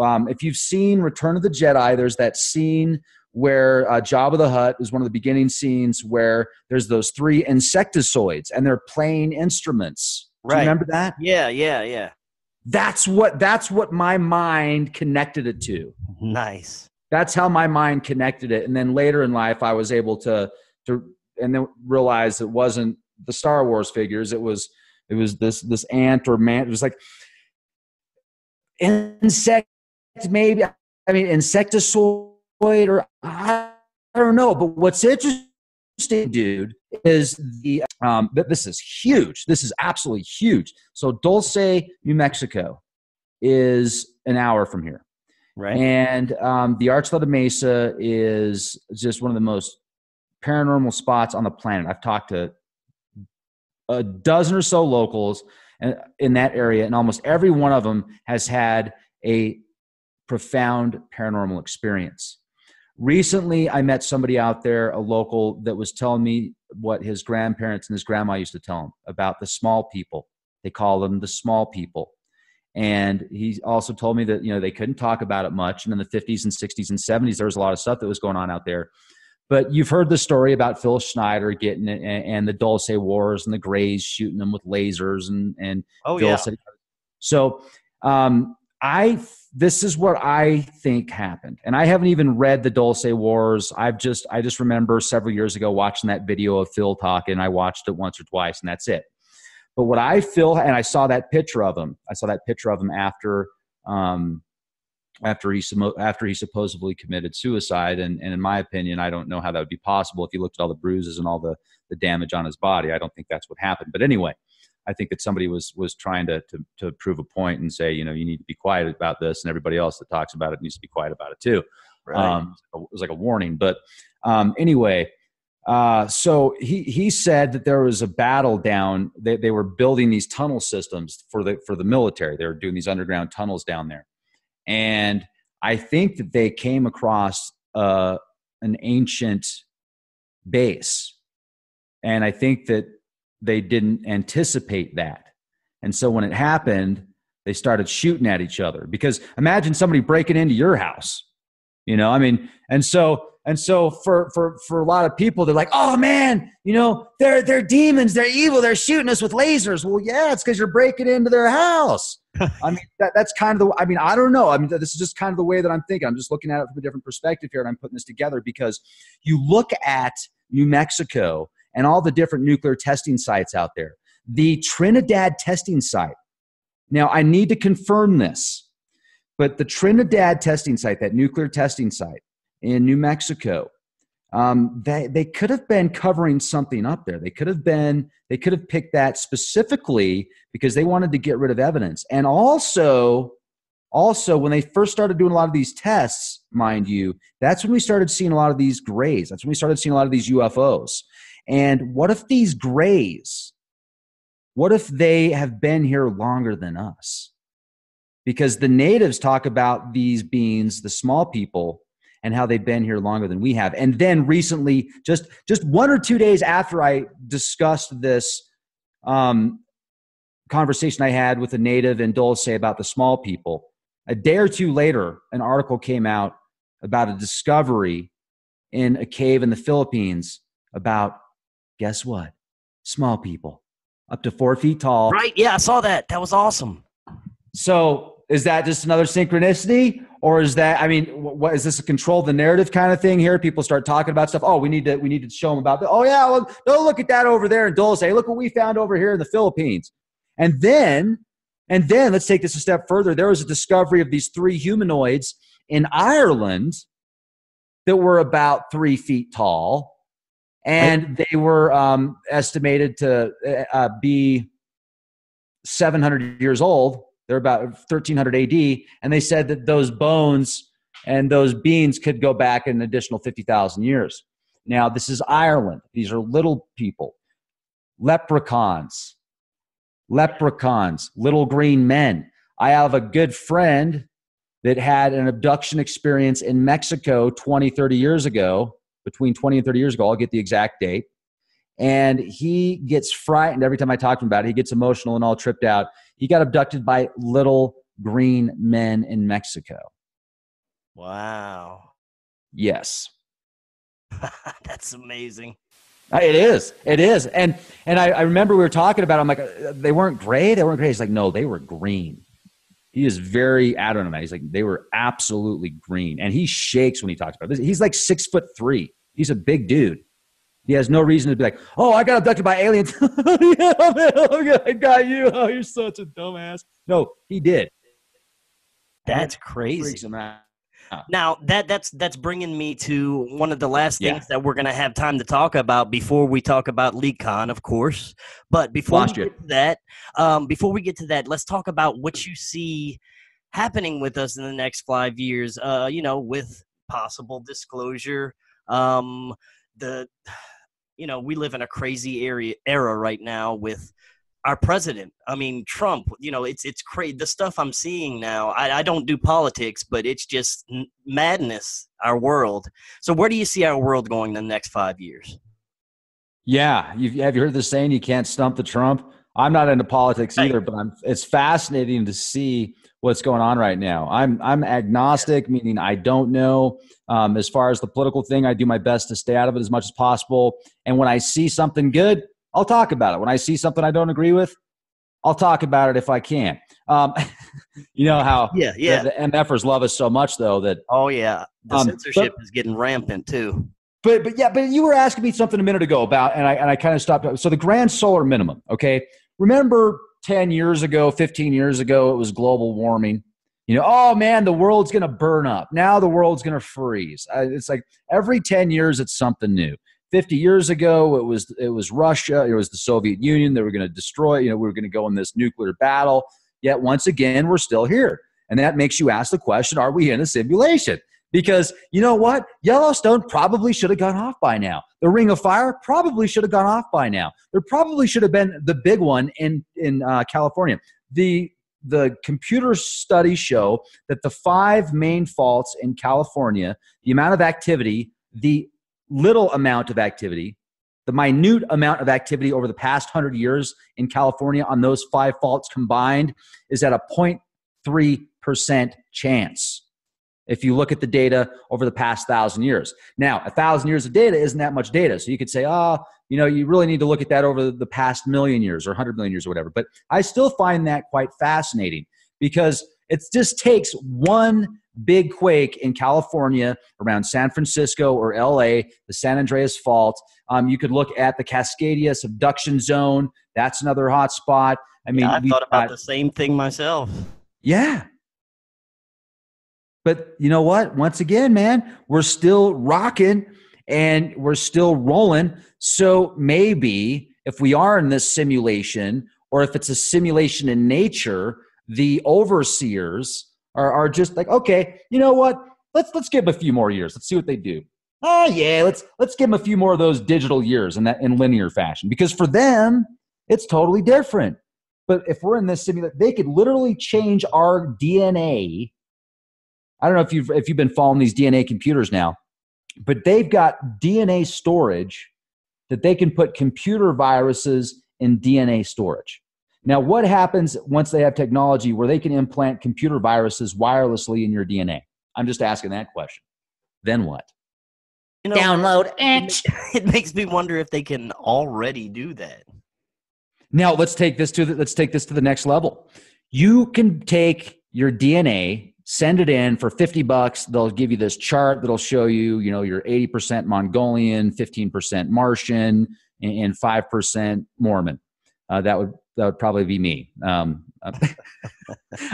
um, if you've seen Return of the Jedi, there's that scene where uh, Jabba the Hutt is one of the beginning scenes where there's those three insectoids and they're playing instruments. Right. remember that? Yeah, yeah, yeah. That's what that's what my mind connected it to. Nice. That's how my mind connected it. And then later in life I was able to to and then realize it wasn't the Star Wars figures. It was it was this this ant or man. It was like insect maybe I mean insectoid or I don't know. But what's interesting, dude, is the um, this is huge. This is absolutely huge. So Dulce, New Mexico, is an hour from here. Right. And um, the Archuleta Mesa is just one of the most paranormal spots on the planet. I've talked to a dozen or so locals in that area, and almost every one of them has had a profound paranormal experience. Recently, I met somebody out there, a local, that was telling me what his grandparents and his grandma used to tell him about the small people. They call them the small people. And he also told me that, you know, they couldn't talk about it much. And in the 50s and 60s and 70s, there was a lot of stuff that was going on out there. But you've heard the story about Phil Schneider getting it and, and the Dulce Wars and the Greys shooting them with lasers and, and oh, yeah. So um, I this is what I think happened. And I haven't even read the Dulce Wars. I've just I just remember several years ago watching that video of Phil talking. I watched it once or twice, and that's it. But what I feel, and I saw that picture of him. I saw that picture of him after um, after he after he supposedly committed suicide. And, and in my opinion, I don't know how that would be possible if you looked at all the bruises and all the the damage on his body. I don't think that's what happened. But anyway, I think that somebody was was trying to, to to prove a point and say, you know, you need to be quiet about this, and everybody else that talks about it needs to be quiet about it too. Right. Um, it was like a warning, but um, anyway. Uh, so he he said that there was a battle down. They they were building these tunnel systems for the for the military. They were doing these underground tunnels down there, and I think that they came across uh, an ancient base, and I think that they didn't anticipate that. And so when it happened, they started shooting at each other because imagine somebody breaking into your house. You know, I mean, and so and so for for for a lot of people, they're like, "Oh man, you know, they're they're demons, they're evil, they're shooting us with lasers." Well, yeah, it's because you're breaking into their house. <laughs> I mean, that, that's kind of the. I mean, I don't know. I mean, this is just kind of the way that I'm thinking. I'm just looking at it from a different perspective here, and I'm putting this together because you look at New Mexico and all the different nuclear testing sites out there. The Trinidad testing site. Now, I need to confirm this, but the Trinidad testing site, that nuclear testing site in New Mexico, um, they, they could have been covering something up there. They could have been, they could have picked that specifically because they wanted to get rid of evidence. And also, also when they first started doing a lot of these tests, mind you, that's when we started seeing a lot of these grays. That's when we started seeing a lot of these UFOs. And what if these grays, what if they have been here longer than us? Because the natives talk about these beings, the small people, and how they've been here longer than we have. And then recently, just just one or two days after I discussed this um, conversation I had with a native in Dulce about the small people, a day or two later, an article came out about a discovery in a cave in the Philippines about guess what? Small people, up to four feet tall. Right. Yeah, I saw that. That was awesome. So is that just another synchronicity? Or is that, I mean, what is this a control the narrative kind of thing here? People start talking about stuff. Oh, we need to, we need to show them about that. Oh yeah, well, go look at that over there in Dulce. Hey, look what we found over here in the Philippines. And then, and then let's take this a step further. There was a discovery of these three humanoids in Ireland that were about three feet tall and they were um, estimated to uh, be 700 years old. They're about 1300 AD, and they said that those bones and those beans could go back an additional 50,000 years. Now, this is Ireland. These are little people, leprechauns, leprechauns, little green men. I have a good friend that had an abduction experience in Mexico 20, 30 years ago, between 20 and 30 years ago. I'll get the exact date. And he gets frightened every time I talk to him about it. He gets emotional and all tripped out. He got abducted by little green men in Mexico. Wow. Yes. <laughs> That's amazing. It is. It is. And and I, I remember we were talking about. It, I'm like, uh, they weren't gray. They weren't gray. He's like, no, they were green. He is very adamant on that. He's like, they were absolutely green, and he shakes when he talks about this. He's like six foot three. He's a big dude. He has no reason to be like, oh, I got abducted by aliens. <laughs> yeah, man, I got you. Oh, you're such a dumbass. No, he did. That's Freaks crazy. him out. Now that that's that's bringing me to one of the last Yeah. things that we're gonna have time to talk about before we talk about LeakCon, of course. But before Lost we you. get to that, um, before we get to that, let's talk about what you see happening with us in the next five years. Uh, you know, with possible disclosure. Um, the <sighs> you know we live in a crazy area era right now with our president. I mean, Trump. You know, it's it's crazy. The stuff I'm seeing now. I, I don't do politics, but it's just madness. Our world. So, where do you see our world going in the next five years? Yeah, you've, have you heard the saying? You can't stump the Trump. I'm not into politics either, but I'm. It's fascinating to see what's going on right now. I'm I'm agnostic, meaning I don't know. Um, as far as the political thing, I do my best to stay out of it as much as possible. And when I see something good, I'll talk about it. When I see something I don't agree with, I'll talk about it if I can. Um, <laughs> you know how Yeah, yeah. the, the MFers love us so much, though that Oh yeah, the Um, censorship is getting rampant too. but but yeah, but you were asking me something a minute ago about, and I and I kind of stopped. So the grand solar minimum. Okay, remember ten years ago, fifteen years ago, it was global warming. You know, oh man, the world's going to burn up. Now the world's going to freeze. It's like every ten years, it's something new. Fifty years ago, it was it was Russia. It was the Soviet Union. They were going to destroy. You know, we were going to go in this nuclear battle. Yet once again, we're still here, and that makes you ask the question: Are we in a simulation? Because you know what? Yellowstone probably should have gone off by now. The Ring of Fire probably should have gone off by now. There probably should have been the big one in in uh, California. The the computer studies show that the five main faults in California, the amount of activity, the little amount of activity, the minute amount of activity over the past 100 years in California on those five faults combined is at a 0.3% chance if you look at the data over the past thousand years. Now, a thousand years of data isn't that much data. So you could say, oh, you know, you really need to look at that over the past million years or 100 million years or whatever. But I still find that quite fascinating because it just takes one big quake in California around San Francisco or LA, the San Andreas Fault. Um, you could look at the Cascadia subduction zone. That's another hot spot. I mean, Yeah, I thought about got- the same thing myself. yeah. But you know what? Once again, man, we're still rocking and we're still rolling. So maybe if we are in this simulation, or if it's a simulation in nature, the overseers are, are just like, okay, you know what? Let's let's give them a few more years. Let's see what they do. Oh yeah, let's let's give them a few more of those digital years in that in linear fashion. Because for them, it's totally different. But if we're in this simulation, they could literally change our DNA. I don't know if you've if you've been following these DNA computers now, but they've got DNA storage that they can put computer viruses in DNA storage. Now, what happens once they have technology where they can implant computer viruses wirelessly in your DNA? I'm just asking that question. Then what? You know, Download it. <laughs> It makes me wonder if they can already do that. Now let's take this to the, let's take this to the next level. You can take your DNA, send it in for 50 bucks. They'll give you this chart that'll show you, you know, you're 80% Mongolian, 15% Martian, and and 5% Mormon. Uh, that would that would probably be me. Um,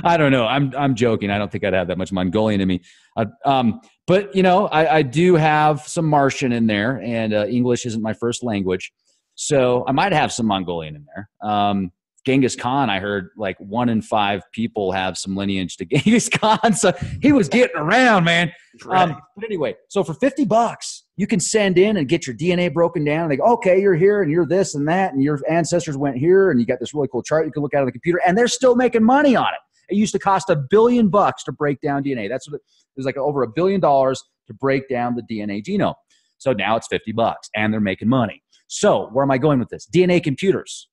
I don't know. I'm I'm joking. I don't think I'd have that much Mongolian in me. Uh, um, but you know, I, I, do have some Martian in there, and uh, English isn't my first language, so I might have some Mongolian in there. Um, Genghis Khan, I heard like one in five people have some lineage to <laughs> Genghis Khan, so he was getting around, man. Right. Um, but anyway, so for fifty bucks, you can send in and get your DNA broken down. And they go, okay, you're here and you're this and that, and your ancestors went here, and you got this really cool chart you can look at on the computer, and they're still making money on it. It used to cost a billion bucks to break down DNA. That's what it, it was like over a billion dollars to break down the DNA genome. So now it's 50 bucks and they're making money. So where am I going with this? DNA computers.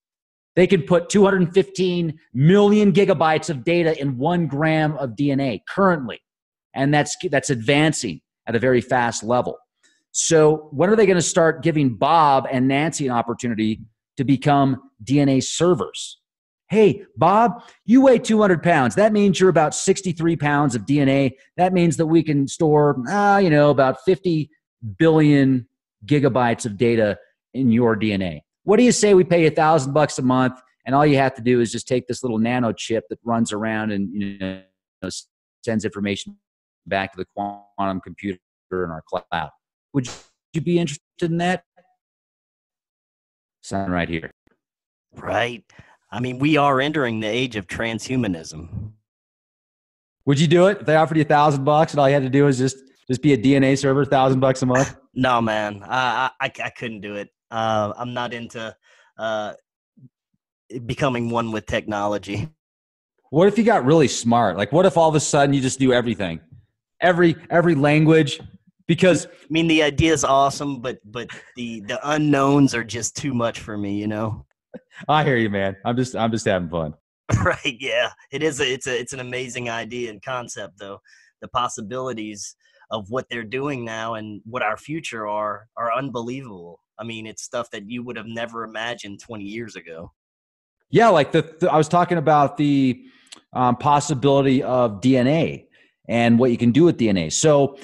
They can put 215 million gigabytes of data in one gram of DNA currently. And that's, that's advancing at a very fast level. So, when are they going to start giving Bob and Nancy an opportunity to become DNA servers? Hey, Bob, you weigh 200 pounds. That means you're about 63 pounds of DNA. That means that we can store, ah, you know, about 50 billion gigabytes of data in your DNA. What do you say we pay a thousand bucks a month, and all you have to do is just take this little nano chip that runs around and you know sends information back to the quantum computer in our cloud. Would you be interested in that? Sign right here. Right. I mean, we are entering the age of transhumanism. Would you do it if they offered you a thousand bucks and all you had to do was just just be a DNA server, thousand bucks a month? <laughs> No, man, I, I I couldn't do it. Uh, I'm not into uh, becoming one with technology. What if you got really smart? Like, what if all of a sudden you just knew everything, every every language? Because I mean, the idea is awesome, but but the the unknowns are just too much for me. You know. I hear you, man. I'm just I'm just having fun. <laughs> Right? Yeah, it is. A, it's a it's an amazing idea and concept, though. The possibilities of what they're doing now and what our future are are unbelievable. I mean, it's stuff that you would have never imagined 20 years ago. Yeah, like the, the I was talking about the um, possibility of DNA and what you can do with DNA. So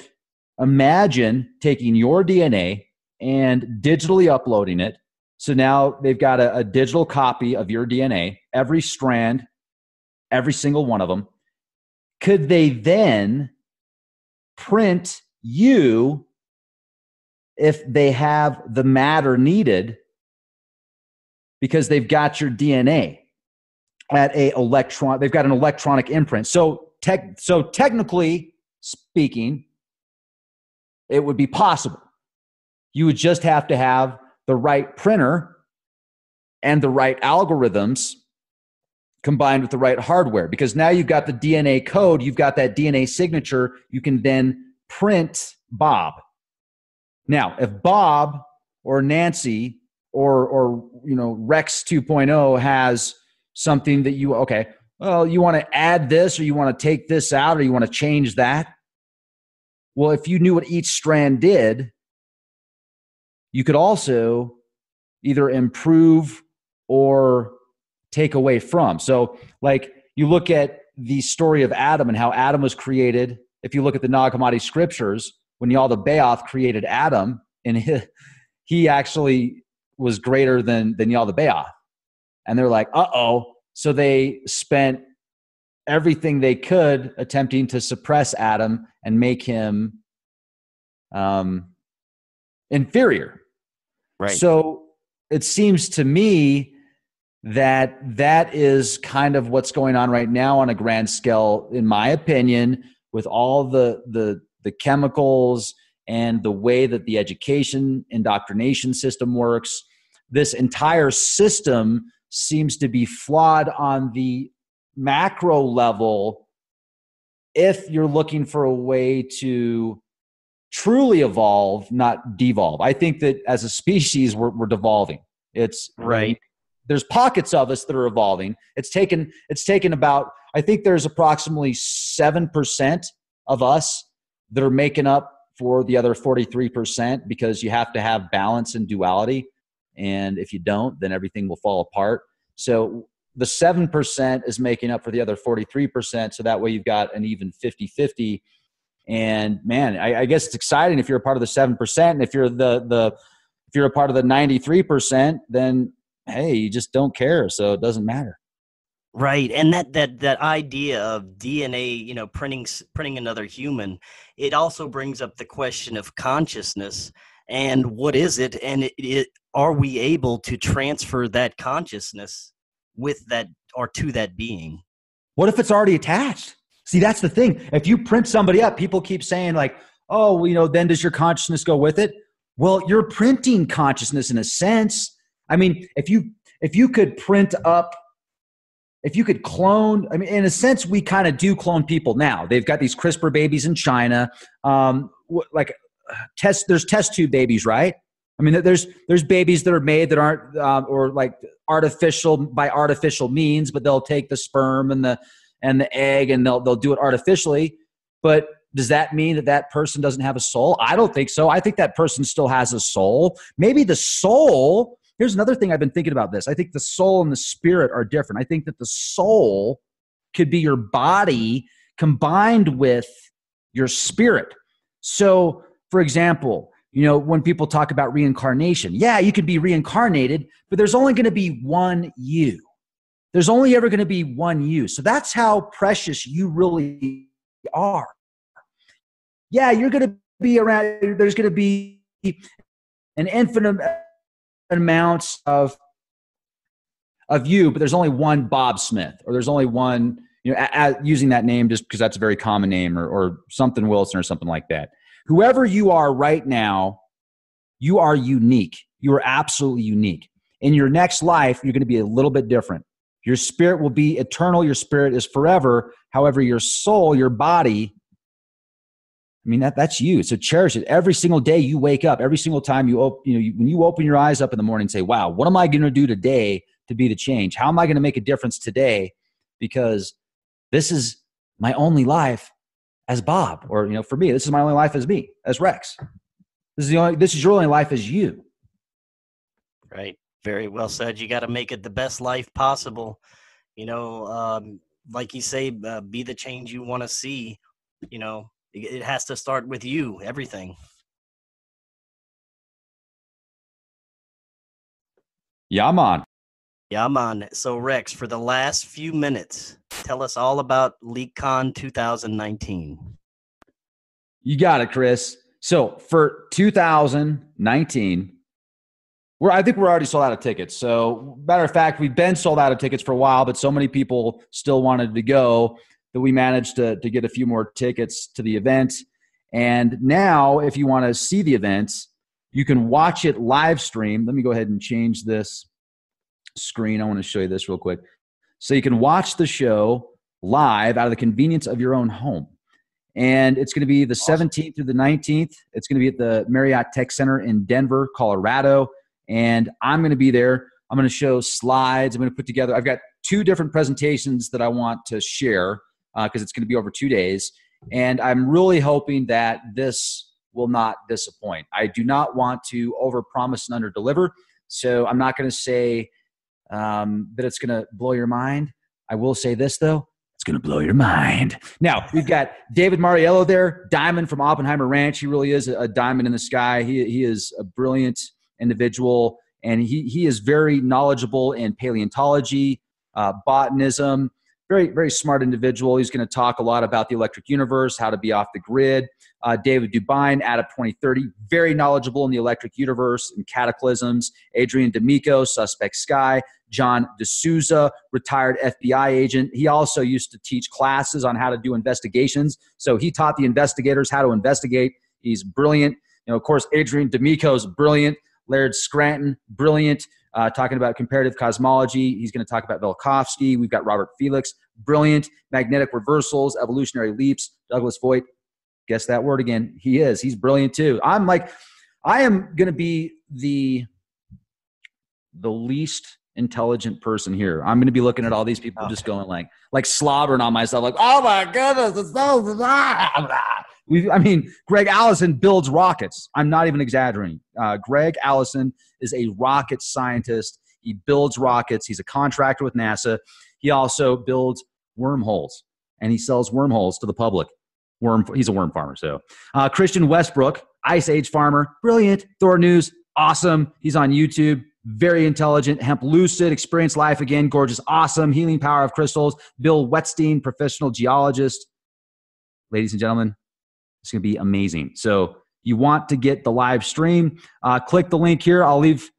imagine taking your DNA and digitally uploading it. So now they've got a, a digital copy of your DNA, every strand, every single one of them. Could they then print you if they have the matter needed because they've got your DNA at a electron they've got an electronic imprint so tech so technically speaking it would be possible you would just have to have the right printer and the right algorithms combined with the right hardware because now you've got the DNA code you've got that DNA signature you can then print Bob now, if Bob or Nancy or or you know Rex 2.0 has something that you okay, well, you want to add this or you want to take this out or you want to change that. Well, if you knew what each strand did, you could also either improve or take away from. So, like you look at the story of Adam and how Adam was created. If you look at the Nag Hammadi scriptures, when Yaldabaoth created Adam, and he, he actually was greater than than Yaldabaoth. And they're like, uh oh. So they spent everything they could attempting to suppress Adam and make him um, inferior. Right. So it seems to me that that is kind of what's going on right now on a grand scale, in my opinion, with all the the the chemicals and the way that the education indoctrination system works. This entire system seems to be flawed on the macro level if you're looking for a way to truly evolve, not devolve. I think that as a species, we're, we're devolving. It's right. There's pockets of us that are evolving. It's taken. It's taken about. I think there's approximately seven percent of us that are making up for the other 43% because you have to have balance and duality. And if you don't, then everything will fall apart. So the 7% is making up for the other 43%. So that way you've got an even 50 50. And man, I, I, guess it's exciting if you're a part of the 7%. And if you're the, the, if you're a part of the 93%, then hey, you just don't care, so it doesn't matter. Right, and that that that idea of DNA, you know, printing printing another human, it also brings up the question of consciousness and what is it, and it, it are we able to transfer that consciousness with that or to that being? What if it's already attached? See, that's the thing. If you print somebody up, people keep saying like, "Oh, you know, then does your consciousness go with it?" Well, you're printing consciousness in a sense. I mean, if you if you could print up if you could clone, I mean, in a sense, we kind of do clone people now. They've got these CRISPR babies in China. Um, like test, there's test tube babies, right? I mean, there's there's babies that are made that aren't um, or like artificial by artificial means, but they'll take the sperm and the and the egg and they'll they'll do it artificially. But does that mean that that person doesn't have a soul? I don't think so. I think that person still has a soul. Maybe the soul Here's another thing I've been thinking about this. I think the soul and the spirit are different. I think that the soul could be your body combined with your spirit. So, for example, you know, when people talk about reincarnation, yeah, you could be reincarnated, but there's only going to be one you. There's only ever going to be one you. So that's how precious you really are. Yeah, you're going to be around, there's going to be an infinite amounts of of you, but there's only one Bob Smith, or there's only one, you know, a, a, using that name just because that's a very common name, or, or something Wilson, or something like that. Whoever you are right now, you are unique. You are absolutely unique. In your next life, you're going to be a little bit different. Your spirit will be eternal. Your spirit is forever. However, your soul, your body, I mean that that's you. So cherish it. Every single day you wake up, every single time you open, you know, you, when you open your eyes up in the morning, and say, "Wow, what am I going to do today to be the change? How am I going to make a difference today?" Because this is my only life as Bob, or you know, for me, this is my only life as me, as Rex. This is the only. This is your only life as you. Right. Very well said. You got to make it the best life possible. You know, um, like you say, uh, be the change you want to see. You know, it has to start with you everything yeah man yeah man so rex for the last few minutes tell us all about leakcon 2019 you got it chris so for 2019 we're, I think we're already sold out of tickets. So, matter of fact, we've been sold out of tickets for a while, but so many people still wanted to go that we managed to, to get a few more tickets to the event. And now, if you want to see the events, you can watch it live stream. Let me go ahead and change this screen. I want to show you this real quick. So you can watch the show live out of the convenience of your own home. And it's going to be the 17th through the 19th. It's going to be at the Marriott Tech Center in Denver, Colorado. And I'm going to be there. I'm going to show slides. I'm going to put together, I've got two different presentations that I want to share because uh, it's going to be over two days. And I'm really hoping that this will not disappoint. I do not want to overpromise and underdeliver. So I'm not going to say um, that it's going to blow your mind. I will say this, though. It's going to blow your mind. Now, we've got David Mariello there, Diamond from Oppenheimer Ranch. He really is a diamond in the sky. He, he is a brilliant individual, and he, he is very knowledgeable in paleontology, uh, botanism, very very smart individual. He's going to talk a lot about the electric universe how to be off the grid. Uh, david DuByne out of 2030 very knowledgeable in the electric universe and cataclysms. Adrian d'amico suspect sky. John DeSouza retired fbi agent. He also used to teach classes on how to do investigations. So he taught the investigators how to investigate. He's brilliant. You know of course adrian d'amico is brilliant. Laird scranton brilliant uh, talking about comparative cosmology. He's going to talk about Velikovsky. We've got Robert Felix, brilliant magnetic reversals, evolutionary leaps. Douglas Vogt, guess that word again. He is. He's brilliant too. I'm like, I am going to be the the least intelligent person here. I'm going to be looking at all these people okay. just going like, like slobbering on myself, like, oh my goodness, it's so. Blah, blah. We, I mean, Greg Allison builds rockets. I'm not even exaggerating. Uh, Greg Allison is a rocket scientist. He builds rockets. He's a contractor with NASA. He also builds wormholes, and he sells wormholes to the public. Worm. He's a worm farmer. So, uh, Christian Westbrook, Ice Age farmer, brilliant. Thor News, awesome. He's on YouTube. very intelligent. Hemp Lucid, experience life again, gorgeous, awesome, healing power of crystals. Bill Wetstein, professional geologist. Ladies and gentlemen, it's going to be amazing. So you want to get the live stream, uh, click the link here. I'll leave,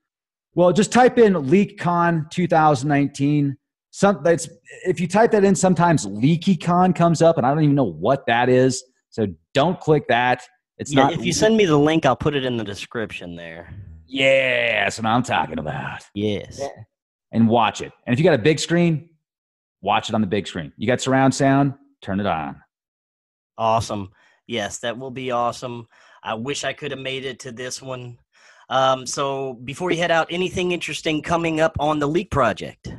well, just type in LeakCon 2019. Some, that's, if you type that in, sometimes LeakyCon comes up, and I don't even know what that is. So don't click that. It's yeah, not. if you send me the link, I'll put it in the description there. Yeah, that's what I'm talking about. Yes. And watch it. And if you got a big screen, watch it on the big screen. You got surround sound, turn it on. Awesome. Yes, that will be awesome. I wish I could have made it to this one. Um, so before you head out, anything interesting coming up on the Leak Project?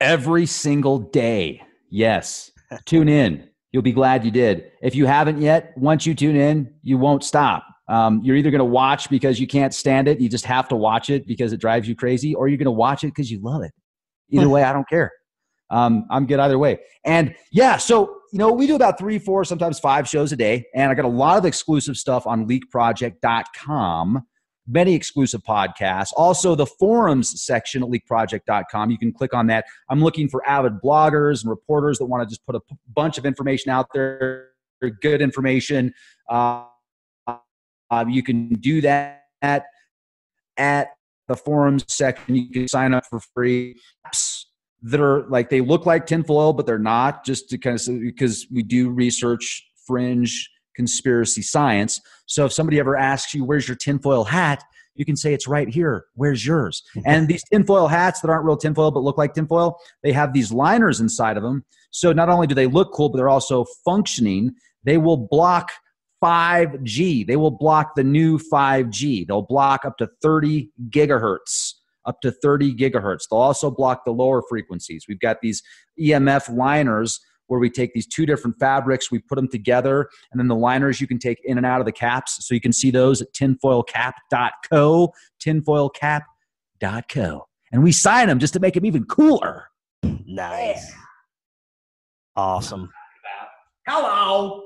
Every single day. Yes. <laughs> tune in. You'll be glad you did. If you haven't yet, once you tune in, you won't stop. Um, you're either going to watch because you can't stand it, you just have to watch it because it drives you crazy, or you're going to watch it because you love it. Either <laughs> way, I don't care. Um, I'm good either way. And yeah, so you know, we do about three, four, sometimes five shows a day, and I got a lot of exclusive stuff on leakproject.com. Many exclusive podcasts. Also, the forums section at leakproject.com. You can click on that. I'm looking for avid bloggers and reporters that want to just put a p- bunch of information out there, good information. Uh, uh, you can do that at, at the forums section. You can sign up for free. That are like they look like tinfoil, but they're not. Just to kind of because we do research fringe conspiracy science. So if somebody ever asks you, "Where's your tinfoil hat?" you can say it's right here. Where's yours? <laughs> and these tinfoil hats that aren't real tinfoil but look like tinfoil, they have these liners inside of them. So not only do they look cool, but they're also functioning. They will block 5G. They will block the new 5G. They'll block up to 30 gigahertz, up to 30 gigahertz. They'll also block the lower frequencies. We've got these EMF liners where we take these two different fabrics, we put them together, and then the liners you can take in and out of the caps. So you can see those at tinfoilcap.co, tinfoilcap.co. And we sign them just to make them even cooler. Nice. Awesome. Hello.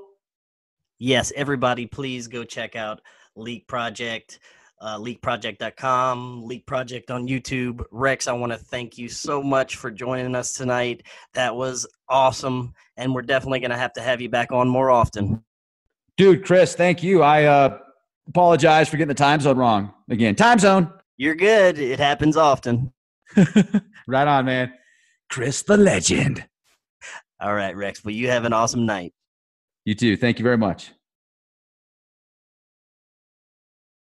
Yes, everybody, please go check out Leak Project, uh, leakproject.com, Leak Project on YouTube. Rex, I want to thank you so much for joining us tonight. That was awesome. And we're definitely going to have to have you back on more often. Dude, Chris, thank you. I uh, apologize for getting the time zone wrong again. Time zone. You're good. It happens often. <laughs> right on, man. Chris the legend. All right, Rex. Well, you have an awesome night. You too. Thank you very much.